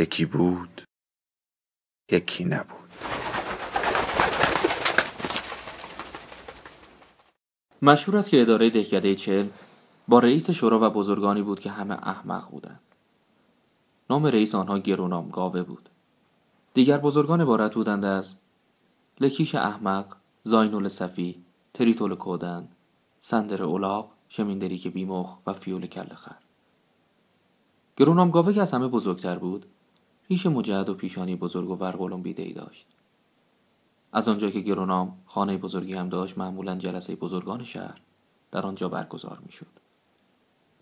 یکی بود یکی نبود. مشهور است که اداره دهکده چل با رئیس شورا و بزرگانی بود که همه احمق بودند. نام رئیس آنها گرونام گاوه بود. دیگر بزرگان عبارت بودند از لکیش احمق زاینول صفی تریتول کودن سندر اولاق شمیندری که بیمخ و فیول کل خر گرونام گاوه که از همه بزرگتر بود ریش مجعد و پیشانی بزرگ و ورقلم بیده ای داشت از آنجا که گرونام خانه بزرگی هم داشت معمولا جلسه بزرگان شهر در آنجا برگزار می‌شد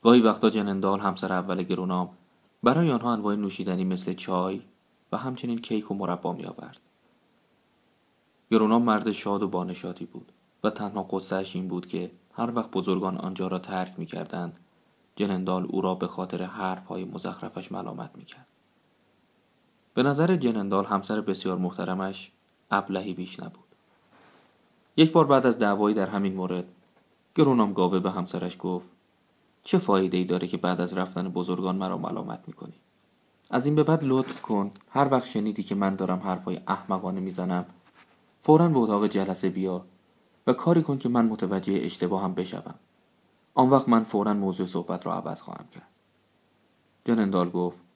گاهی وقتا جنندال همسر اول گرونام برای آنها انواع نوشیدنی مثل چای و همچنین کیک و مربا می آورد. گرونام مرد شاد و بانشاتی بود و تنها قصهش این بود که هر وقت بزرگان آنجا را ترک می کردند جنندال او را به خاطر حرف های مزخرفش ملامت می کرد. به نظر جنندال همسر بسیار محترمش ابلهی بیش نبود. یک بار بعد از دعوایی در همین مورد گرونام گاوه به همسرش گفت چه فایده ای داره که بعد از رفتن بزرگان مرا ملامت می‌کنی؟ از این به بعد لطف کن. هر وقت شنیدی که من دارم حرفای احمقانه می‌زنم فورا به اتاق جلسه بیا و کاری کن که من متوجه اشتباهم بشوم. آن وقت من فورا موضوع صحبت را عوض خواهم کرد. جنندال گفت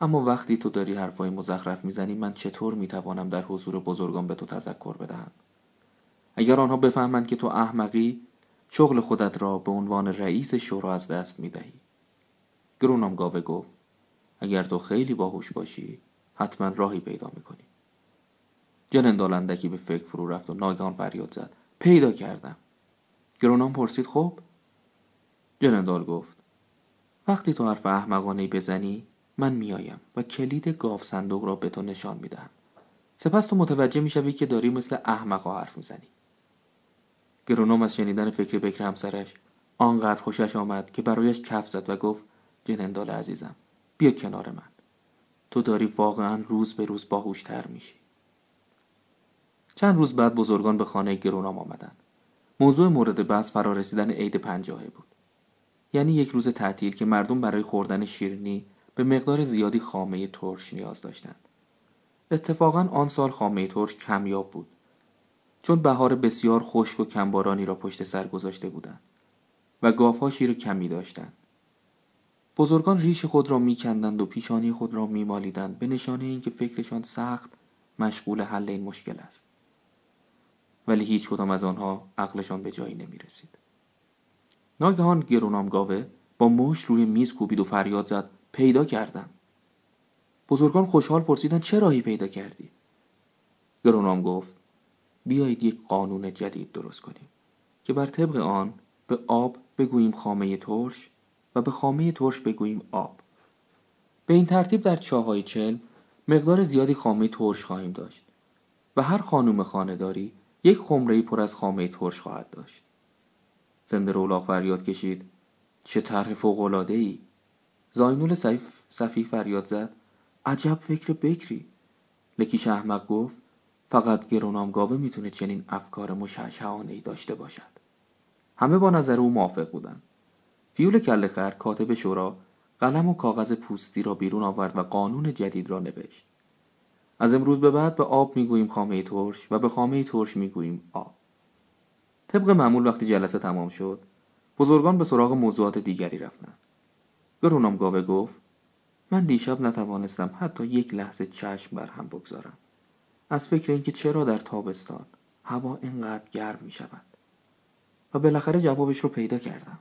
اما وقتی تو داری حرفای مزخرف می‌زنی من چطور می‌توانم در حضور بزرگان به تو تذکر بدهم؟ اگر آنها بفهمند که تو احمقی شغل خودت را به عنوان رئیس شورا از دست می‌دهی. گرونام گاوه گفت اگر تو خیلی باهوش باشی حتما راهی پیدا می‌کنی. جنندال اندکی به فکر فرو رفت و ناگهان فریاد زد. پیدا کردم. گرونام پرسید خب؟ جنندال گفت وقتی تو حرف احمقانه بزنی من میآیم و کلید گاف صندوق را به تو نشان می‌دهم. سپس تو متوجه می‌شوی که داری مثل احمقا حرف می‌زنی. گرونوم از شنیدن فکر بکر همسرش آنقدر خوشش آمد که برایش کف زد و گفت جنندال عزیزم بیا کنار من. تو داری واقعا روز به روز باهوشتر میشی. چند روز بعد بزرگان به خانه گرونام آمدند. موضوع مورد بحث فرارسیدن عید پنجاهه بود. یعنی یک روز تعطیل که مردم برای خوردن شیرینی به مقدار زیادی خامه ترش نیاز داشتند. اتفاقا آن سال خامه ترش کمیاب بود چون بهار بسیار خشک و کمبارانی را پشت سر گذاشته بودند و گاوها شیر کمی داشتند. بزرگان ریش خود را میکندند و پیشانی خود را میمالیدند به نشانه اینکه فکرشان سخت مشغول حل این مشکل است. ولی هیچ کدام از آنها عقلشان به جایی نمی رسید. ناگهان گرونام گاوه با مشت روی میز کوبید و فریاد زد پیدا کردم بزرگان خوشحال پرسیدن چه راهی پیدا کردی؟ گرونام گفت بیایید یک قانون جدید درست کنیم که بر طبق آن به آب بگوییم خامه ترش و به خامه ترش بگوییم آب. به این ترتیب در چاهای چل مقدار زیادی خامه ترش خواهیم داشت و هر خانوم خانهداری یک خمره پر از خامه ترش خواهد داشت. زنده رولاق فریاد کشید. چه طرح فوق ای زاینول صفی فریاد زد. عجب فکر بکری. لکیش احمق گفت فقط گرونام گاوه می‌تونه چنین افکار مشعشعانه ای داشته باشد. همه با نظر او موافق بودند. فیول کل خر کاتب شورا قلم و کاغذ پوستی را بیرون آورد و قانون جدید را نوشت. از امروز به بعد به آب می‌گوییم خامه ترش و به خامه ترش می‌گوییم آب. طبق معمول وقتی جلسه تمام شد بزرگان به سراغ موضوعات دیگری رفتند. گرونام گاوه گفت من دیشب نتوانستم حتی یک لحظه چشم بر هم بگذارم. از فکر اینکه چرا در تابستان هوا اینقدر گرم می شود و بالاخره جوابش رو پیدا کردم.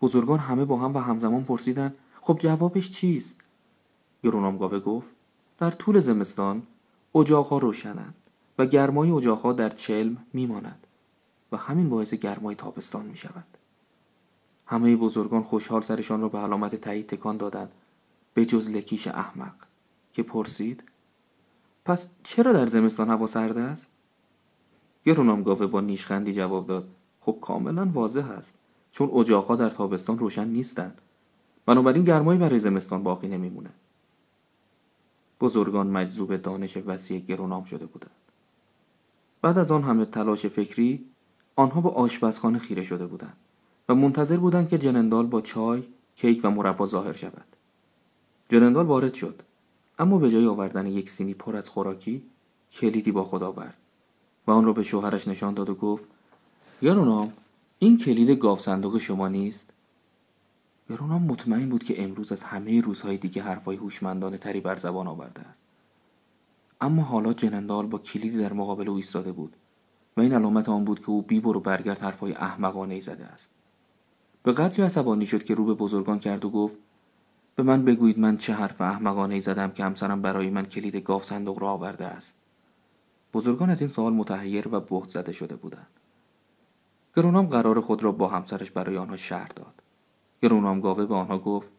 بزرگان همه با هم و همزمان پرسیدن خب جوابش چیست؟ گرونام گاوه گفت در طول زمستان اجاقها روشنند و گرمای اجاقها در چلم میماند و همین باعث گرمای تابستان می شود همه بزرگان خوشحال سرشان را به علامت تایید تکان دادند به جز لکیش احمق. که پرسید پس چرا در زمستان هوا سرد است؟ گرونام گاوه با نیشخندی جواب داد خب کاملا واضح است چون اجاقها در تابستان روشن نیستند. بنابراین گرمایی برای زمستان باقی نمیمونه. بزرگان مجذوب دانش وسیع گرونام شده بودند. بعد از آن همه تلاش فکری آنها به آشپزخانه خیره شده بودند. و منتظر بودند که جنندال با چای کیک و مربا ظاهر شود. جنندال وارد شد. اما به جای آوردن یک سینی پر از خوراکی کلیدی با خود آورد و آن را به شوهرش نشان داد و گفت گرونام این کلید گاو صندوق شما نیست؟ گرونام مطمئن بود که امروز از همه روزهای دیگه حرفای هوشمندانه تری بر زبان آورده است. اما حالا جنندال با کلیدی در مقابل او ایستاده بود و این علامت آن بود که او بی و برگرد حرفهای احمقانه ای زده است. به قدری عصبانی شد که رو به بزرگان کرد و گفت به من بگویید من چه حرف احمقانه زدم که همسرم برای من کلید گاو صندوق را آورده است. بزرگان از این سوال متحیر و بهت زده شده بودند. گرونام قرار خود را با همسرش برای آنها شهر داد. گرونام گاوه به آنها گفت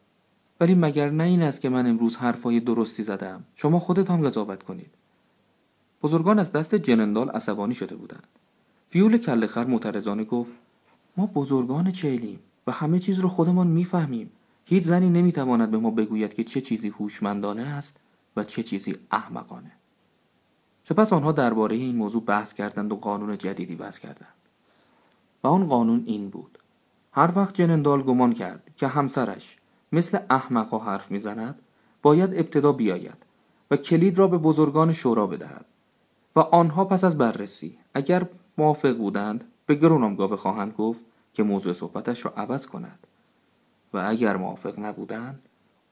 ولی مگر نه این است که من امروز حرفای درستی زدم؟ شما خودتان قضاوت کنید. بزرگان از دست جنندال عصبانی شده بودند. فیول کله خر معترضانه گفت ما بزرگان چیلیم. و همه چیز رو خودمان می‌فهمیم. هیچ زنی نمی‌تواند به ما بگوید که چه چیزی هوشمندانه است و چه چیزی احمقانه. سپس آنها درباره این موضوع بحث کردند و قانون جدیدی وضع کردند. و آن قانون این بود. هر وقت جنندال گمان کرد که همسرش مثل احمقا حرف می‌زند باید ابتدا بیاید و کلید را به بزرگان شورا بدهد. و آنها پس از بررسی اگر موافق بودند به گرونامگاه خواهند گفت که موضوع صحبتش را عوض کند و اگر موافق نبودند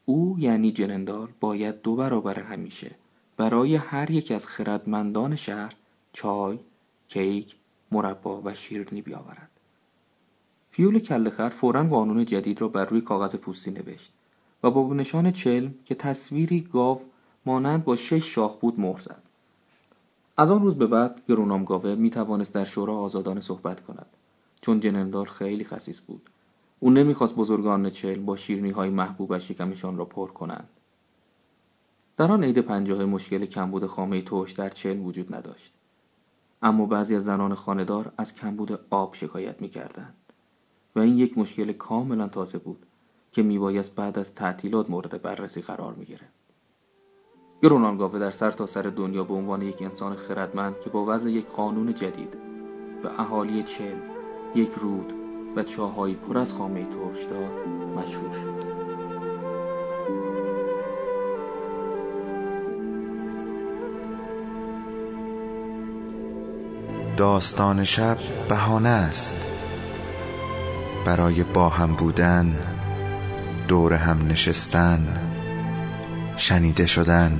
او یعنی جنندال باید دو برابر همیشه برای هر یک از خردمندان شهر چای، کیک، مربا و شیرنی بیاورد. فیول کلخر فورا قانون جدید را بر روی کاغذ پوستی نوشت و با نشان چلم که تصویری گاو مانند با شش شاخ بود مهر زد. از آن روز به بعد گرونام گاوه می توانست در شورا آزادانه صحبت کند چون جنندال خیلی خصیص بود. او نمی‌خواست بزرگان چلم با شیرنی های محبوبش شکمشان را پر کنند. در آن عید پنجاه مشکل کمبود خامه توش در چلم وجود نداشت. اما بعضی از زنان خاندار از کمبود آب شکایت می‌کردند. و این یک مشکل کاملا تازه بود که میبایست بعد از تعطیلات مورد بررسی قرار می‌گرفت گرونانگاوه در سر تا سر دنیا به عنوان یک انسان خردمند که با وضع یک قانون جدید به اهالی چلم یک رود و چاهایی پر از خامه ترش داد مشهور شد. داستان شب بهانه است. برای با هم بودن دور هم نشستن شنیده شدن.